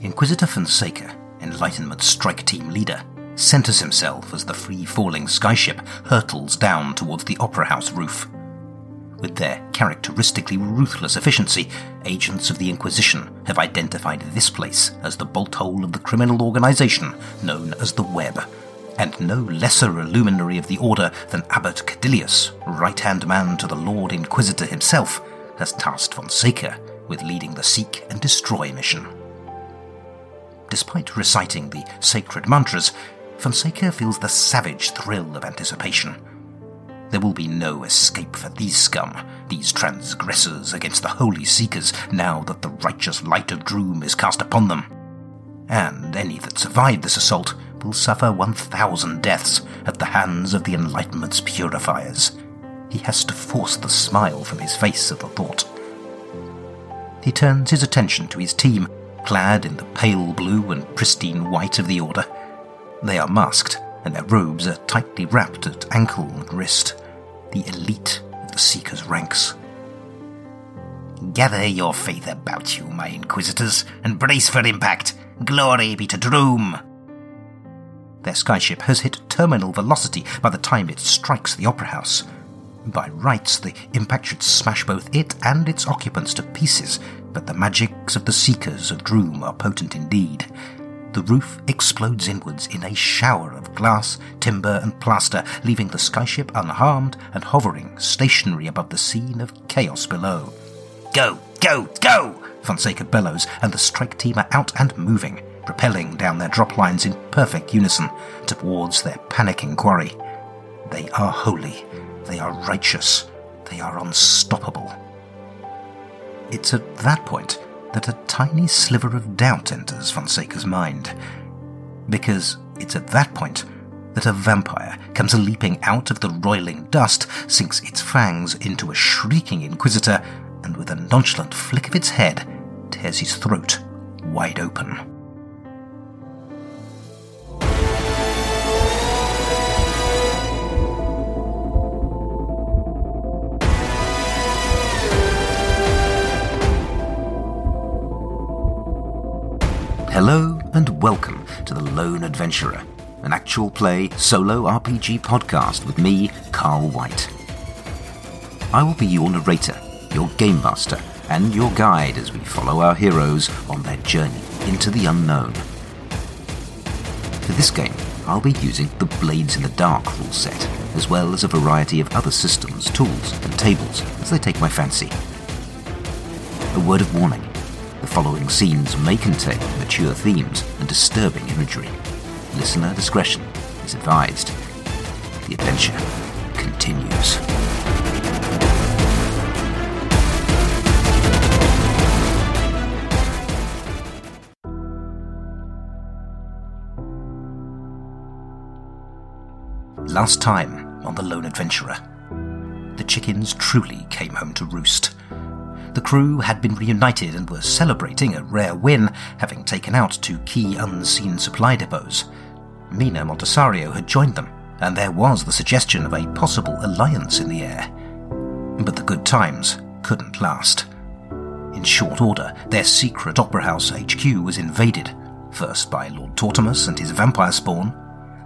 Inquisitor Fonseca, Enlightenment Strike Team leader, centers himself as the free falling skyship hurtles down towards the Opera House roof. With their characteristically ruthless efficiency, agents of the Inquisition have identified this place as the bolt hole of the criminal organization known as the Web, and no lesser a luminary of the Order than Abbot Cadilius, right hand man to the Lord Inquisitor himself, has tasked Fonseca with leading the Seek and Destroy mission. Despite reciting the sacred mantras, Fonseca feels the savage thrill of anticipation. There will be no escape for these scum, these transgressors against the holy seekers, now that the righteous light of Droom is cast upon them. And any that survive this assault will suffer 1,000 deaths at the hands of the Enlightenment's purifiers. He has to force the smile from his face at the thought. He turns his attention to his team, clad in the pale blue and pristine white of the Order. They are masked, and their robes are tightly wrapped at ankle and wrist. The elite of the Seeker's ranks. Gather your faith about you, my Inquisitors, and brace for impact. Glory be to Droom! Their skyship has hit terminal velocity by the time it strikes the Opera House. By rights, the impact should smash both it and its occupants to pieces, but the magics of the Seekers of Droom are potent indeed. The roof explodes inwards in a shower of glass, timber, and plaster, leaving the skyship unharmed and hovering stationary above the scene of chaos below. Go, go, go! Fonseca bellows, and the strike team are out and moving, propelling down their drop lines in perfect unison towards their panicking quarry. They are holy, they are righteous, they are unstoppable. It's at that point that a tiny sliver of doubt enters Fonseca's mind. Because it's at that point that a vampire comes leaping out of the roiling dust, sinks its fangs into a shrieking inquisitor, and with a nonchalant flick of its head, tears his throat wide open. Hello and welcome to The Lone Adventurer, an actual play solo RPG podcast with me, Carl White. I will be your narrator, your game master, and your guide as we follow our heroes on their journey into the unknown. For this game, I'll be using the Blades in the Dark rule set, as well as a variety of other systems, tools, and tables as they take my fancy. A word of warning following scenes may contain mature themes and disturbing imagery. Listener discretion is advised. The adventure continues. Last time on The Lone Adventurer, the chickens truly came home to roost. The crew had been reunited and were celebrating a rare win, having taken out two key unseen supply depots. Mina Montesario had joined them, and there was the suggestion of a possible alliance in the air. But the good times couldn't last. In short order, their secret Opera House HQ was invaded, first by Lord Tortemus and his vampire spawn,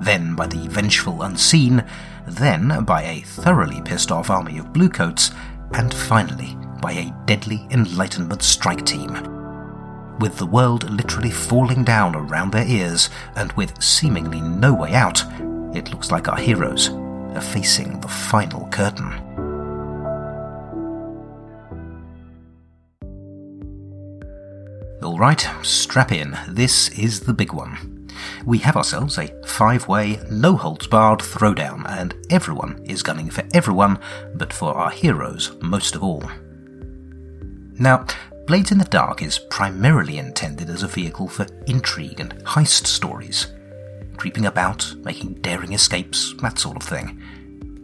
then by the vengeful Unseen, then by a thoroughly pissed off army of bluecoats, and finally by a deadly Enlightenment strike team. With the world literally falling down around their ears, and with seemingly no way out, it looks like our heroes are facing the final curtain. Alright, strap in. This is the big one. We have ourselves a five way, no holds barred throwdown, and everyone is gunning for everyone, but for our heroes most of all. Now, Blades in the Dark is primarily intended as a vehicle for intrigue and heist stories. Creeping about, making daring escapes, that sort of thing.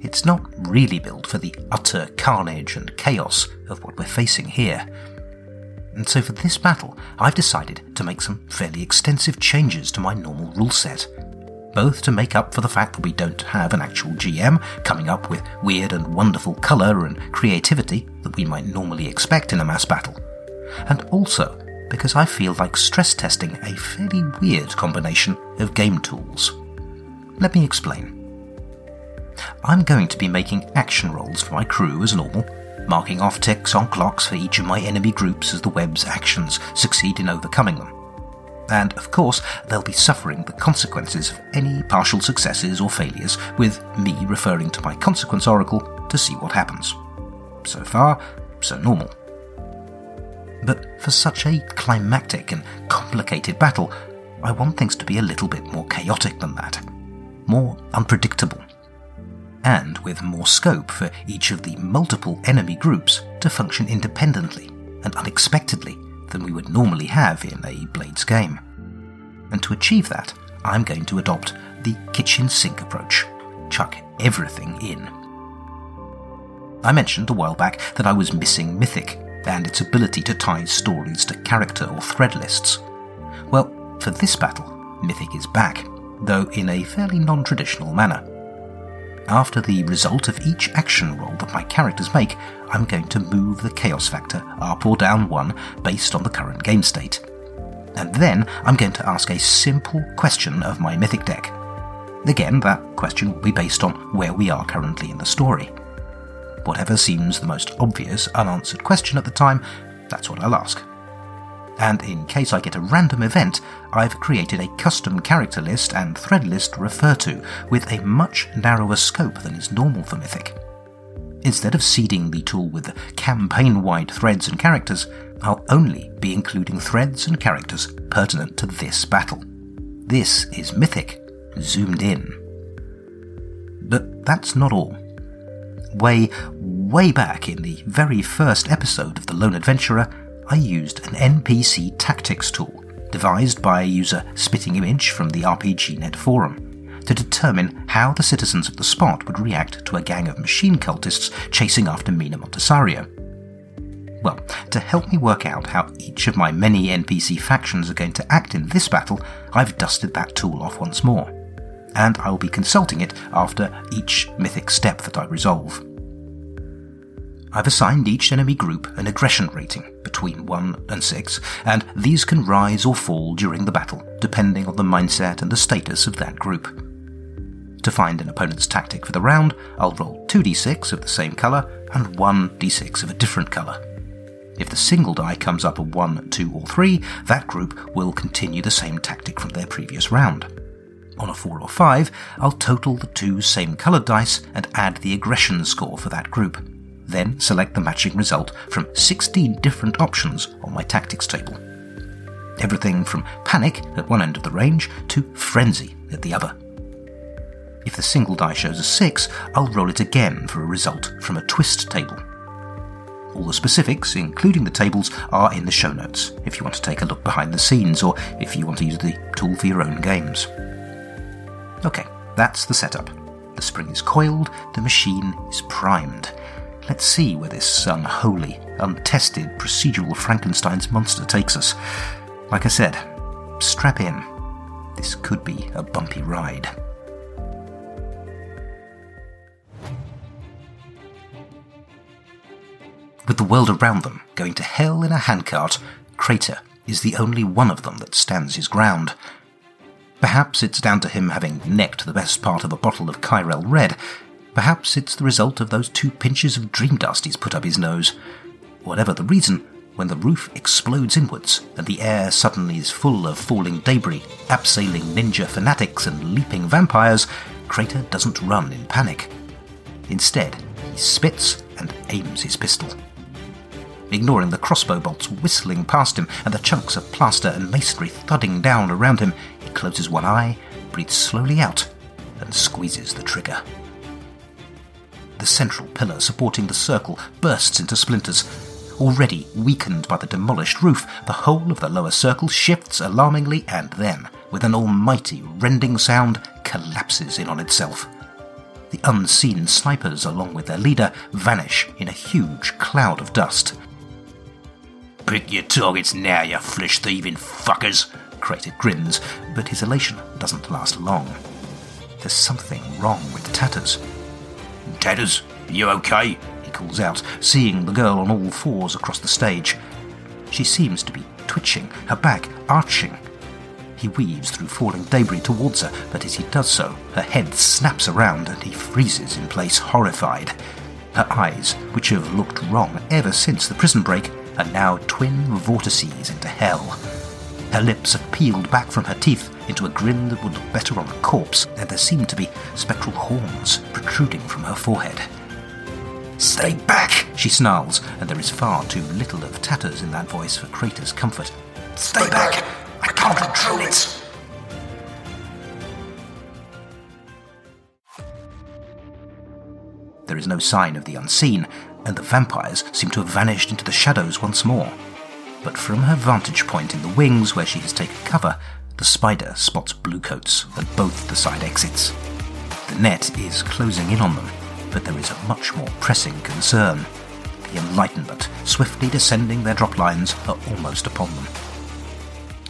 It's not really built for the utter carnage and chaos of what we're facing here. And so for this battle, I've decided to make some fairly extensive changes to my normal rule set. Both to make up for the fact that we don't have an actual GM coming up with weird and wonderful colour and creativity that we might normally expect in a mass battle, and also because I feel like stress testing a fairly weird combination of game tools. Let me explain. I'm going to be making action rolls for my crew as normal, marking off ticks on clocks for each of my enemy groups as the web's actions succeed in overcoming them. And of course, they'll be suffering the consequences of any partial successes or failures, with me referring to my consequence oracle to see what happens. So far, so normal. But for such a climactic and complicated battle, I want things to be a little bit more chaotic than that. More unpredictable. And with more scope for each of the multiple enemy groups to function independently and unexpectedly than we would normally have in a Blades game. And to achieve that, I'm going to adopt the kitchen sink approach chuck everything in. I mentioned a while back that I was missing Mythic and its ability to tie stories to character or thread lists. Well, for this battle, Mythic is back, though in a fairly non traditional manner. After the result of each action roll that my characters make, I'm going to move the chaos factor up or down one based on the current game state. And then I'm going to ask a simple question of my mythic deck. Again, that question will be based on where we are currently in the story. Whatever seems the most obvious unanswered question at the time, that's what I'll ask. And in case I get a random event, I've created a custom character list and thread list to refer to with a much narrower scope than is normal for Mythic. Instead of seeding the tool with campaign wide threads and characters, I'll only be including threads and characters pertinent to this battle. This is Mythic, zoomed in. But that's not all. Way, way back in the very first episode of The Lone Adventurer, I used an NPC tactics tool devised by a user Spitting Image from the RPGNet forum to determine how the citizens of the spot would react to a gang of machine cultists chasing after Mina Montesario. Well, to help me work out how each of my many NPC factions are going to act in this battle, I've dusted that tool off once more. And I'll be consulting it after each mythic step that I resolve. I've assigned each enemy group an aggression rating between 1 and 6, and these can rise or fall during the battle, depending on the mindset and the status of that group. To find an opponent's tactic for the round, I'll roll 2d6 of the same colour and 1d6 of a different colour. If the single die comes up a 1, 2, or 3, that group will continue the same tactic from their previous round. On a 4 or 5, I'll total the two same coloured dice and add the aggression score for that group then select the matching result from 16 different options on my tactics table. Everything from panic at one end of the range to frenzy at the other. If the single die shows a 6, I'll roll it again for a result from a twist table. All the specifics, including the tables, are in the show notes if you want to take a look behind the scenes or if you want to use the tool for your own games. Okay, that's the setup. The spring is coiled, the machine is primed. Let's see where this um, unholy, untested um, procedural Frankenstein's monster takes us. Like I said, strap in. This could be a bumpy ride. With the world around them going to hell in a handcart, Crater is the only one of them that stands his ground. Perhaps it's down to him having necked the best part of a bottle of Kyrell Red, Perhaps it's the result of those two pinches of dream dust he's put up his nose. Whatever the reason, when the roof explodes inwards and the air suddenly is full of falling debris, abseiling ninja fanatics, and leaping vampires, Crater doesn't run in panic. Instead, he spits and aims his pistol. Ignoring the crossbow bolts whistling past him and the chunks of plaster and masonry thudding down around him, he closes one eye, breathes slowly out, and squeezes the trigger. The central pillar supporting the circle bursts into splinters. Already weakened by the demolished roof, the whole of the lower circle shifts alarmingly and then, with an almighty rending sound, collapses in on itself. The unseen snipers, along with their leader, vanish in a huge cloud of dust. Pick your targets now, you flesh thieving fuckers, Crater grins, but his elation doesn't last long. There's something wrong with the Tatters. Tatters, you okay? He calls out, seeing the girl on all fours across the stage. She seems to be twitching, her back arching. He weaves through falling debris towards her, but as he does so, her head snaps around and he freezes in place, horrified. Her eyes, which have looked wrong ever since the prison break, are now twin vortices into hell. Her lips are peeled back from her teeth into a grin that would look better on a corpse, and there seem to be spectral horns protruding from her forehead. Stay back, she snarls, and there is far too little of tatters in that voice for Crater's comfort. Stay back! I can't control it! There is no sign of the unseen, and the vampires seem to have vanished into the shadows once more. But from her vantage point in the wings where she has taken cover, the spider spots bluecoats at both the side exits. The net is closing in on them, but there is a much more pressing concern. The Enlightenment, swiftly descending their drop lines, are almost upon them.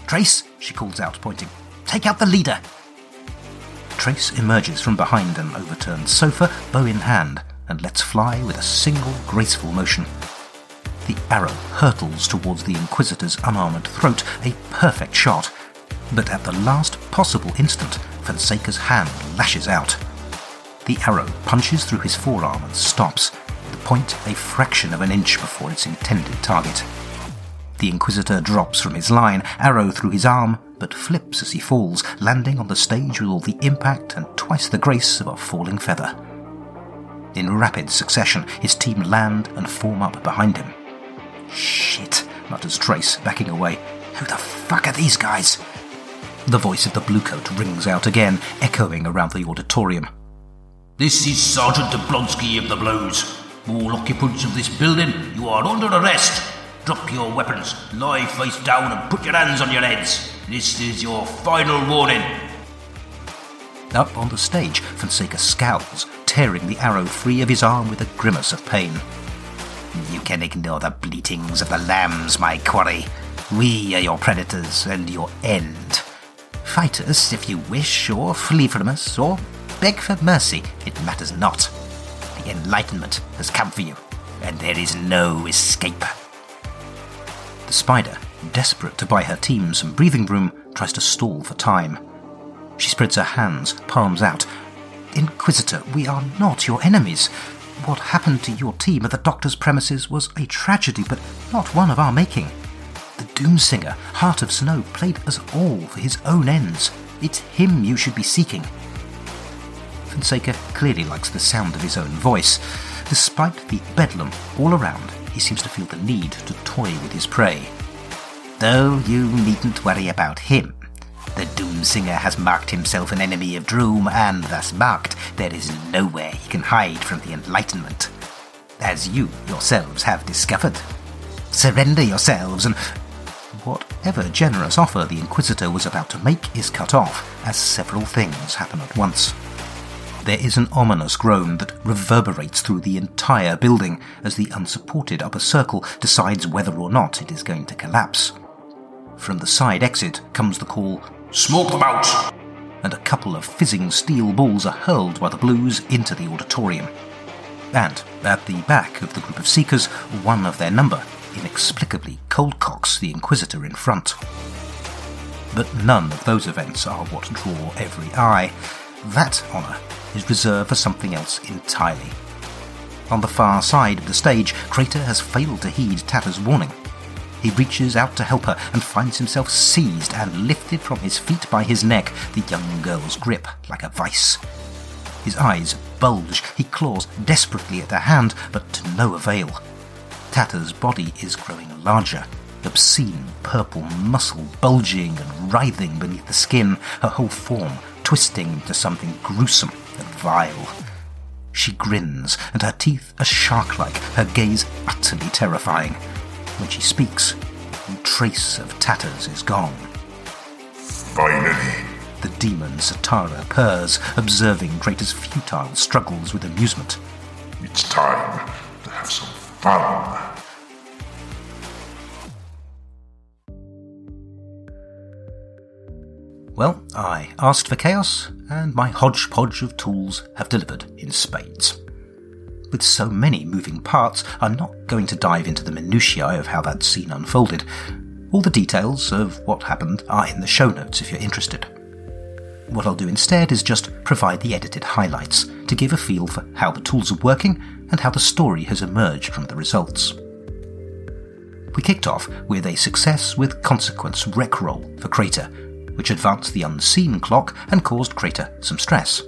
Trace, she calls out, pointing, take out the leader. Trace emerges from behind an overturned sofa, bow in hand, and lets fly with a single graceful motion. The arrow hurtles towards the Inquisitor's unarmored throat, a perfect shot. But at the last possible instant, Fonseca's hand lashes out. The arrow punches through his forearm and stops, the point a fraction of an inch before its intended target. The Inquisitor drops from his line, arrow through his arm, but flips as he falls, landing on the stage with all the impact and twice the grace of a falling feather. In rapid succession, his team land and form up behind him. Shit, mutters Trace, backing away. Who the fuck are these guys? The voice of the bluecoat rings out again, echoing around the auditorium. This is Sergeant Jablonski of the Blues. All occupants of this building, you are under arrest. Drop your weapons, lie face down, and put your hands on your heads. This is your final warning. Up on the stage, Fonseca scowls, tearing the arrow free of his arm with a grimace of pain. You can ignore the bleatings of the lambs, my quarry. We are your predators and your end. Fight us if you wish, or flee from us, or beg for mercy. It matters not. The Enlightenment has come for you, and there is no escape. The spider, desperate to buy her team some breathing room, tries to stall for time. She spreads her hands, palms out. Inquisitor, we are not your enemies. What happened to your team at the doctor's premises was a tragedy, but not one of our making. The Doomsinger, Heart of Snow, played us all for his own ends. It's him you should be seeking. Fonseca clearly likes the sound of his own voice. Despite the bedlam all around, he seems to feel the need to toy with his prey. Though you needn't worry about him. The Doomsinger has marked himself an enemy of Droom, and thus marked, there is nowhere he can hide from the Enlightenment. As you yourselves have discovered. Surrender yourselves and. Whatever generous offer the Inquisitor was about to make is cut off, as several things happen at once. There is an ominous groan that reverberates through the entire building as the unsupported upper circle decides whether or not it is going to collapse. From the side exit comes the call, Smoke them out! and a couple of fizzing steel balls are hurled by the Blues into the auditorium. And at the back of the group of seekers, one of their number inexplicably coldcocks the Inquisitor in front. But none of those events are what draw every eye. That honour is reserved for something else entirely. On the far side of the stage, Crater has failed to heed Tatter's warning. He reaches out to help her and finds himself seized and lifted from his feet by his neck, the young girl's grip like a vice. His eyes bulge, he claws desperately at her hand, but to no avail. Tatter's body is growing larger, obscene purple muscle bulging and writhing beneath the skin, her whole form twisting into something gruesome and vile. She grins, and her teeth are shark like, her gaze utterly terrifying. When she speaks, no trace of Tatters is gone. Finally, The demon Satara purrs, observing Crater's futile struggles with amusement. it's time to have some fun. Well, I asked for chaos, and my hodgepodge of tools have delivered in spades. With so many moving parts, I'm not going to dive into the minutiae of how that scene unfolded. All the details of what happened are in the show notes if you're interested. What I'll do instead is just provide the edited highlights to give a feel for how the tools are working and how the story has emerged from the results. We kicked off with a success with consequence wreck roll for Crater, which advanced the unseen clock and caused Crater some stress.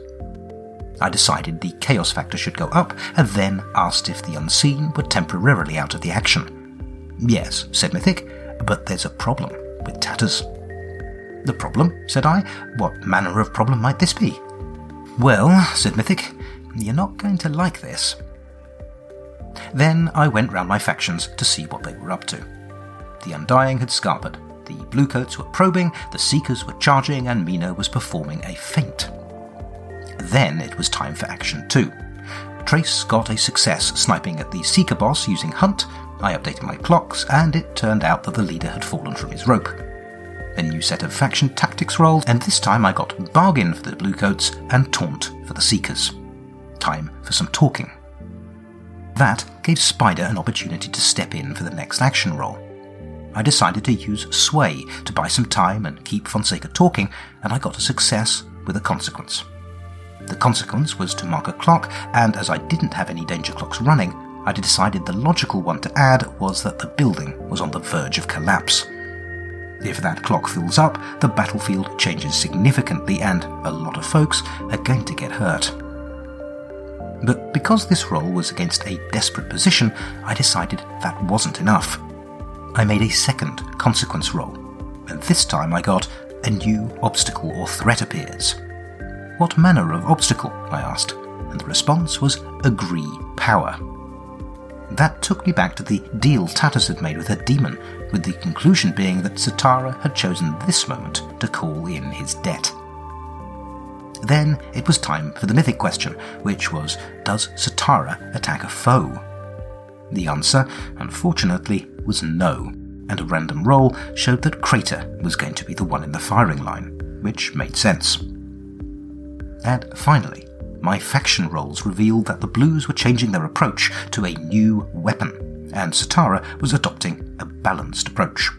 I decided the chaos factor should go up and then asked if the unseen were temporarily out of the action. Yes, said Mythic, but there's a problem with tatters. The problem? said I. What manner of problem might this be? Well, said Mythic, you're not going to like this. Then I went round my factions to see what they were up to. The Undying had scarpered, the Bluecoats were probing, the Seekers were charging, and Mina was performing a feint. Then it was time for Action 2. Trace got a success sniping at the Seeker boss using Hunt. I updated my clocks, and it turned out that the leader had fallen from his rope. A new set of faction tactics rolled, and this time I got Bargain for the Bluecoats and Taunt for the Seekers. Time for some talking. That gave Spider an opportunity to step in for the next action roll. I decided to use Sway to buy some time and keep Fonseca talking, and I got a success with a consequence. The consequence was to mark a clock, and as I didn't have any danger clocks running, I decided the logical one to add was that the building was on the verge of collapse. If that clock fills up, the battlefield changes significantly, and a lot of folks are going to get hurt. But because this roll was against a desperate position, I decided that wasn't enough. I made a second consequence roll, and this time I got a new obstacle or threat appears. What manner of obstacle? I asked, and the response was agree power. That took me back to the deal Tatters had made with her demon, with the conclusion being that Satara had chosen this moment to call in his debt. Then it was time for the mythic question, which was Does Satara attack a foe? The answer, unfortunately, was no, and a random roll showed that Crater was going to be the one in the firing line, which made sense. And finally, my faction rolls revealed that the Blues were changing their approach to a new weapon, and Satara was adopting a balanced approach.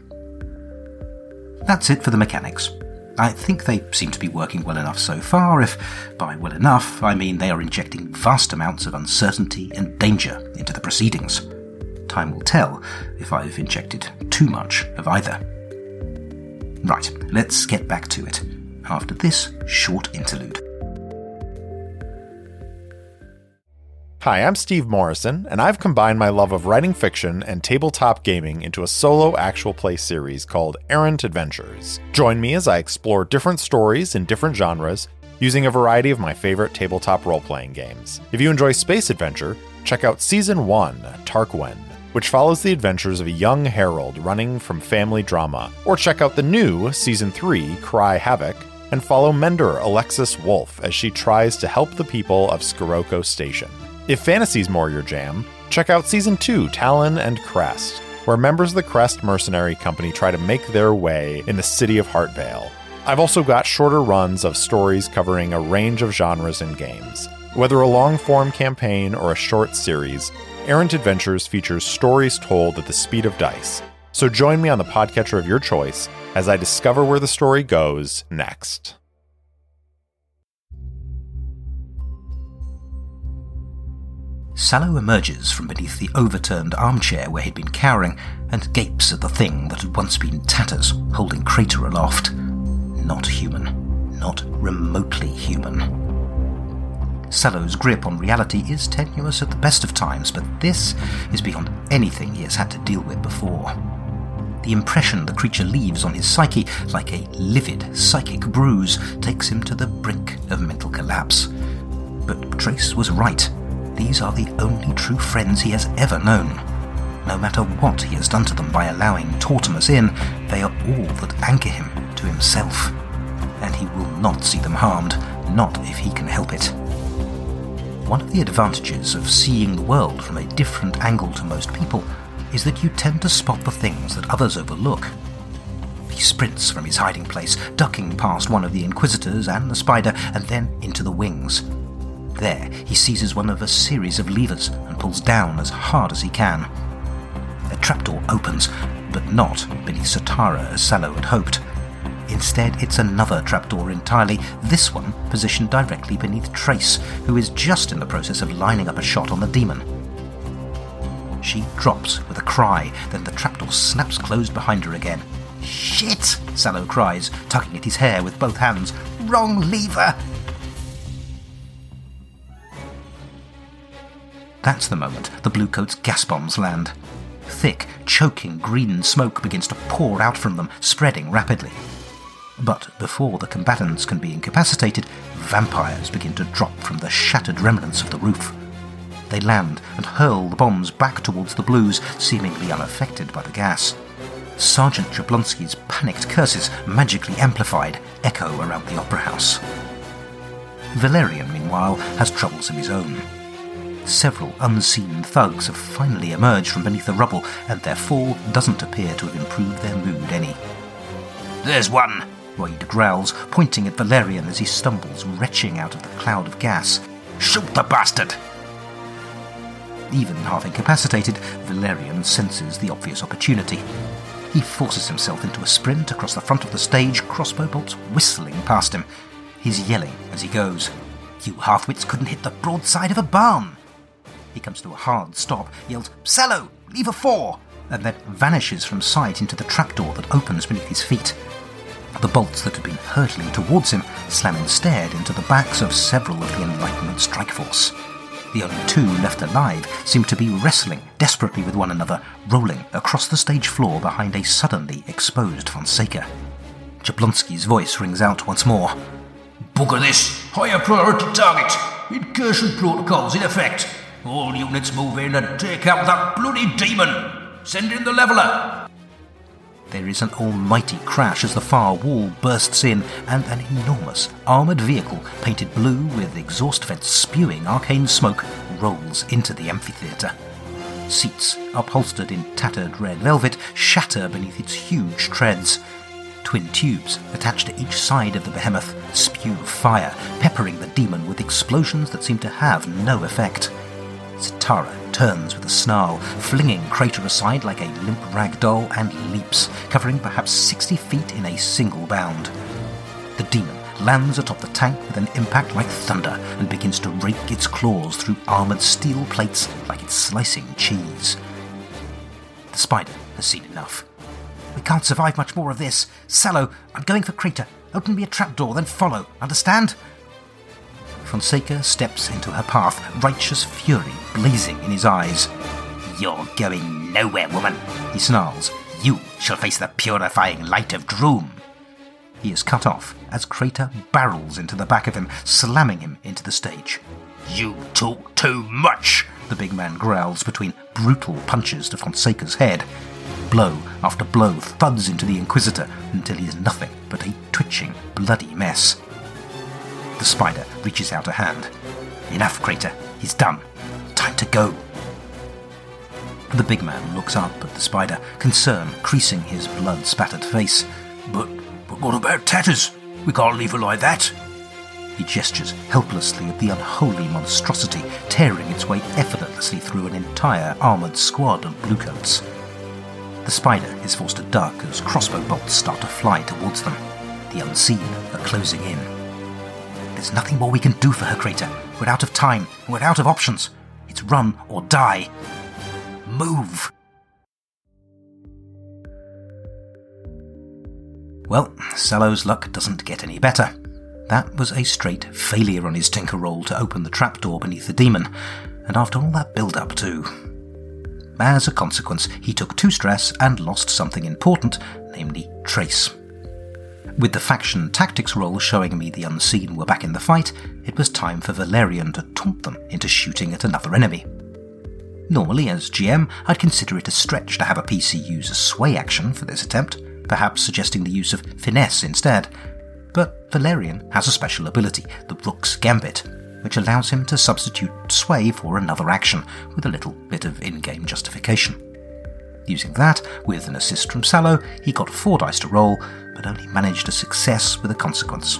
That's it for the mechanics. I think they seem to be working well enough so far, if by well enough I mean they are injecting vast amounts of uncertainty and danger into the proceedings. Time will tell if I've injected too much of either. Right, let's get back to it after this short interlude. Hi, I'm Steve Morrison, and I've combined my love of writing fiction and tabletop gaming into a solo actual play series called Errant Adventures. Join me as I explore different stories in different genres using a variety of my favorite tabletop role playing games. If you enjoy space adventure, check out Season 1, Tarquin, which follows the adventures of a young herald running from family drama. Or check out the new Season 3, Cry Havoc, and follow Mender Alexis Wolf as she tries to help the people of Scirocco Station. If fantasy's more your jam, check out Season 2, Talon and Crest, where members of the Crest Mercenary Company try to make their way in the city of Heartvale. I've also got shorter runs of stories covering a range of genres and games. Whether a long form campaign or a short series, Errant Adventures features stories told at the speed of dice. So join me on the podcatcher of your choice as I discover where the story goes next. Sallow emerges from beneath the overturned armchair where he'd been cowering and gapes at the thing that had once been tatters, holding Crater aloft. Not human. Not remotely human. Sallow's grip on reality is tenuous at the best of times, but this is beyond anything he has had to deal with before. The impression the creature leaves on his psyche, like a livid psychic bruise, takes him to the brink of mental collapse. But Trace was right. These are the only true friends he has ever known. No matter what he has done to them by allowing Tortemus in, they are all that anchor him to himself. And he will not see them harmed, not if he can help it. One of the advantages of seeing the world from a different angle to most people is that you tend to spot the things that others overlook. He sprints from his hiding place, ducking past one of the Inquisitors and the spider, and then into the wings. There, he seizes one of a series of levers and pulls down as hard as he can. A trapdoor opens. but not beneath Sitara as Sallow had hoped. Instead, it's another trapdoor entirely, this one positioned directly beneath Trace, who is just in the process of lining up a shot on the demon. She drops with a cry, then the trapdoor snaps closed behind her again. Shit! Sallow cries, tugging at his hair with both hands. Wrong lever! That's the moment the Bluecoats' gas bombs land. Thick, choking green smoke begins to pour out from them, spreading rapidly. But before the combatants can be incapacitated, vampires begin to drop from the shattered remnants of the roof. They land and hurl the bombs back towards the Blues, seemingly unaffected by the gas. Sergeant Jablonski's panicked curses, magically amplified, echo around the opera house. Valerian, meanwhile, has troubles of his own. Several unseen thugs have finally emerged from beneath the rubble, and their fall doesn't appear to have improved their mood any. There's one, Royd growls, pointing at Valerian as he stumbles, retching out of the cloud of gas. Shoot the bastard! Even half incapacitated, Valerian senses the obvious opportunity. He forces himself into a sprint across the front of the stage, crossbow bolts whistling past him. He's yelling as he goes. You halfwits couldn't hit the broadside of a barn! He comes to a hard stop, yells, Sallow, lever four! and then vanishes from sight into the trapdoor that opens beneath his feet. The bolts that had been hurtling towards him slam instead into the backs of several of the Enlightenment strike force. The only two left alive seem to be wrestling desperately with one another, rolling across the stage floor behind a suddenly exposed Fonseca. Jablonski's voice rings out once more. Bugger this! Higher priority target! Incursion protocols in effect! All units move in and take out that bloody demon! Send in the leveler! There is an almighty crash as the far wall bursts in and an enormous armoured vehicle painted blue with exhaust vents spewing arcane smoke rolls into the amphitheatre. Seats, upholstered in tattered red velvet, shatter beneath its huge treads. Twin tubes, attached to each side of the behemoth, spew fire, peppering the demon with explosions that seem to have no effect. Sitara turns with a snarl, flinging Crater aside like a limp rag doll, and leaps, covering perhaps 60 feet in a single bound. The demon lands atop the tank with an impact like thunder and begins to rake its claws through armored steel plates like it's slicing cheese. The spider has seen enough. We can't survive much more of this. Sallow, I'm going for Crater. Open me a trapdoor, then follow. Understand? Fonseca steps into her path, righteous fury blazing in his eyes. You're going nowhere, woman, he snarls. You shall face the purifying light of Droom. He is cut off as Crater barrels into the back of him, slamming him into the stage. You talk too much, the big man growls between brutal punches to Fonseca's head. Blow after blow thuds into the Inquisitor until he is nothing but a twitching, bloody mess. The spider reaches out a hand. Enough, Crater. He's done. To go. The big man looks up at the spider, concern creasing his blood spattered face. But, but what about Tatters? We can't leave her like that. He gestures helplessly at the unholy monstrosity tearing its way effortlessly through an entire armoured squad of bluecoats. The spider is forced to duck as crossbow bolts start to fly towards them. The unseen are closing in. There's nothing more we can do for her, Crater. We're out of time, and we're out of options. It's run or die. Move! Well, Sallow's luck doesn't get any better. That was a straight failure on his tinker roll to open the trapdoor beneath the demon, and after all that build up, too. As a consequence, he took two stress and lost something important, namely Trace. With the faction tactics roll showing me the unseen were back in the fight, it was time for Valerian to taunt them into shooting at another enemy. Normally, as GM, I'd consider it a stretch to have a PC use a sway action for this attempt, perhaps suggesting the use of finesse instead. But Valerian has a special ability, the Rook's Gambit, which allows him to substitute sway for another action with a little bit of in game justification. Using that, with an assist from Sallow, he got four dice to roll, but only managed a success with a consequence.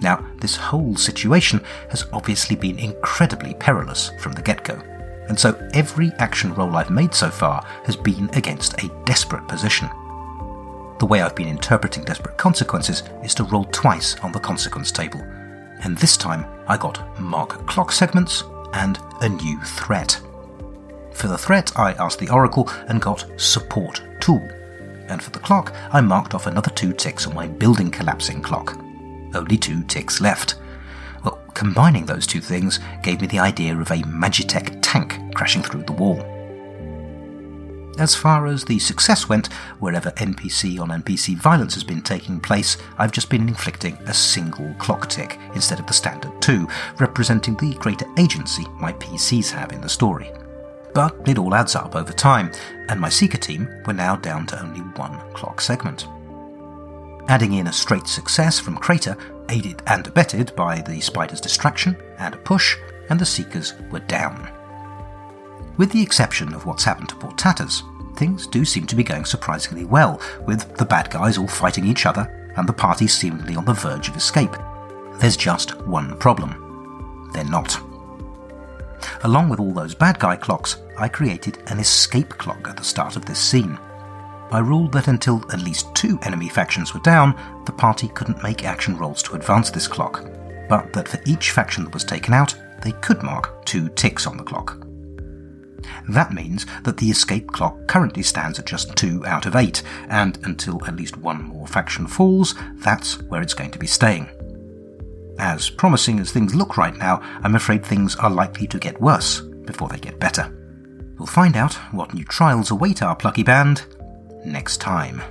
Now, this whole situation has obviously been incredibly perilous from the get go. and so every action roll I've made so far has been against a desperate position. The way I've been interpreting desperate consequences is to roll twice on the consequence table, and this time I got mark clock segments and a new threat. For the threat, I asked the Oracle and got support tool, and for the clock, I marked off another two ticks on my building collapsing clock. Only two ticks left. Well, combining those two things gave me the idea of a Magitech tank crashing through the wall. As far as the success went, wherever NPC on NPC violence has been taking place, I've just been inflicting a single clock tick instead of the standard two, representing the greater agency my PCs have in the story. But it all adds up over time, and my Seeker team were now down to only one clock segment. Adding in a straight success from Crater, aided and abetted by the Spider's distraction and a push, and the Seekers were down. With the exception of what's happened to poor Tatters, things do seem to be going surprisingly well, with the bad guys all fighting each other and the party seemingly on the verge of escape. There's just one problem. They're not. Along with all those bad guy clocks, I created an escape clock at the start of this scene. I ruled that until at least two enemy factions were down, the party couldn't make action rolls to advance this clock, but that for each faction that was taken out, they could mark two ticks on the clock. That means that the escape clock currently stands at just 2 out of 8, and until at least one more faction falls, that's where it's going to be staying. As promising as things look right now, I'm afraid things are likely to get worse before they get better. We'll find out what new trials await our plucky band next time.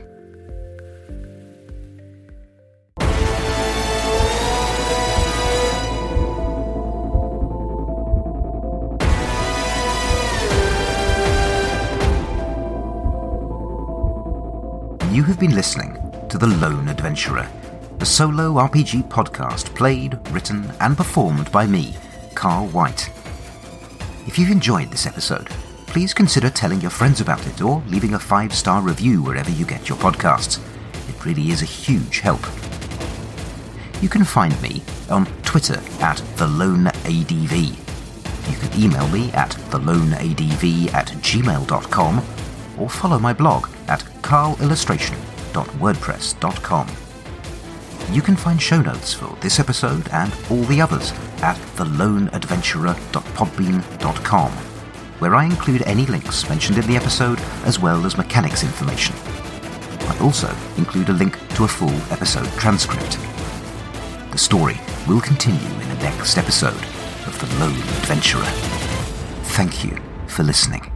You have been listening to The Lone Adventurer, a solo RPG podcast played, written, and performed by me, Carl White. If you've enjoyed this episode, please consider telling your friends about it or leaving a five star review wherever you get your podcasts. It really is a huge help. You can find me on Twitter at TheLoneADV. You can email me at theloneadv at gmail.com or follow my blog at carlillustration.wordpress.com. You can find show notes for this episode and all the others at theloneadventurer.podbean.com, where I include any links mentioned in the episode as well as mechanics information. I also include a link to a full episode transcript. The story will continue in the next episode of The Lone Adventurer. Thank you for listening.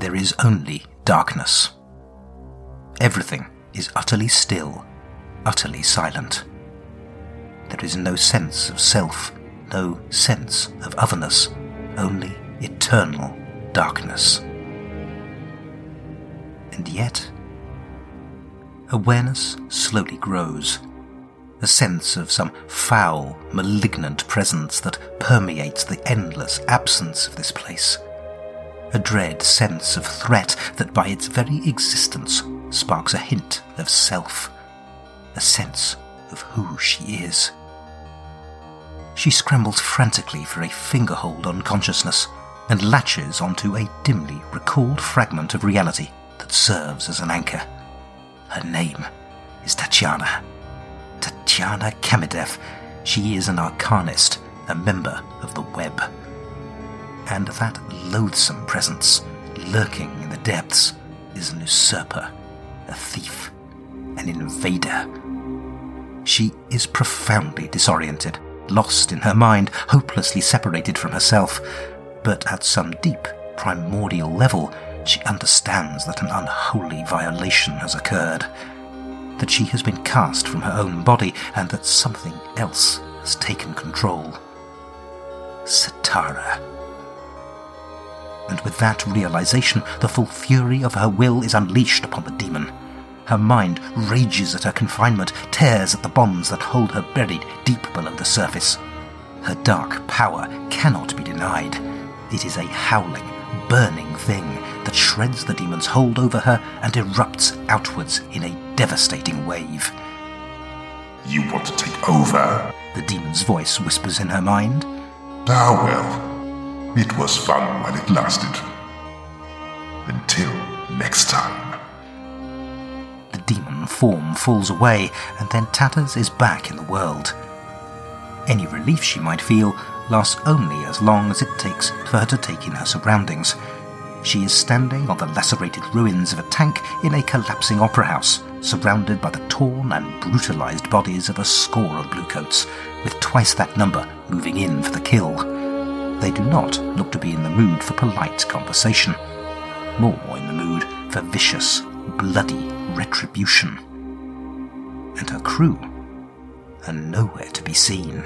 There is only darkness. Everything is utterly still, utterly silent. There is no sense of self, no sense of otherness, only eternal darkness. And yet, awareness slowly grows. A sense of some foul, malignant presence that permeates the endless absence of this place a dread sense of threat that by its very existence sparks a hint of self, a sense of who she is. She scrambles frantically for a fingerhold on consciousness and latches onto a dimly recalled fragment of reality that serves as an anchor. Her name is Tatiana. Tatiana Kamidev. She is an arcanist, a member of the Web and that loathsome presence lurking in the depths is an usurper, a thief, an invader. She is profoundly disoriented, lost in her mind, hopelessly separated from herself, but at some deep, primordial level, she understands that an unholy violation has occurred, that she has been cast from her own body, and that something else has taken control. Satara and with that realization, the full fury of her will is unleashed upon the demon. Her mind rages at her confinement, tears at the bonds that hold her buried deep below the surface. Her dark power cannot be denied. It is a howling, burning thing that shreds the demon's hold over her and erupts outwards in a devastating wave. You want to take over? The demon's voice whispers in her mind. Ah, well. It was fun while it lasted. Until next time. The demon form falls away, and then Tatters is back in the world. Any relief she might feel lasts only as long as it takes for her to take in her surroundings. She is standing on the lacerated ruins of a tank in a collapsing opera house, surrounded by the torn and brutalized bodies of a score of bluecoats, with twice that number moving in for the kill. They do not look to be in the mood for polite conversation, more in the mood for vicious, bloody retribution. And her crew are nowhere to be seen.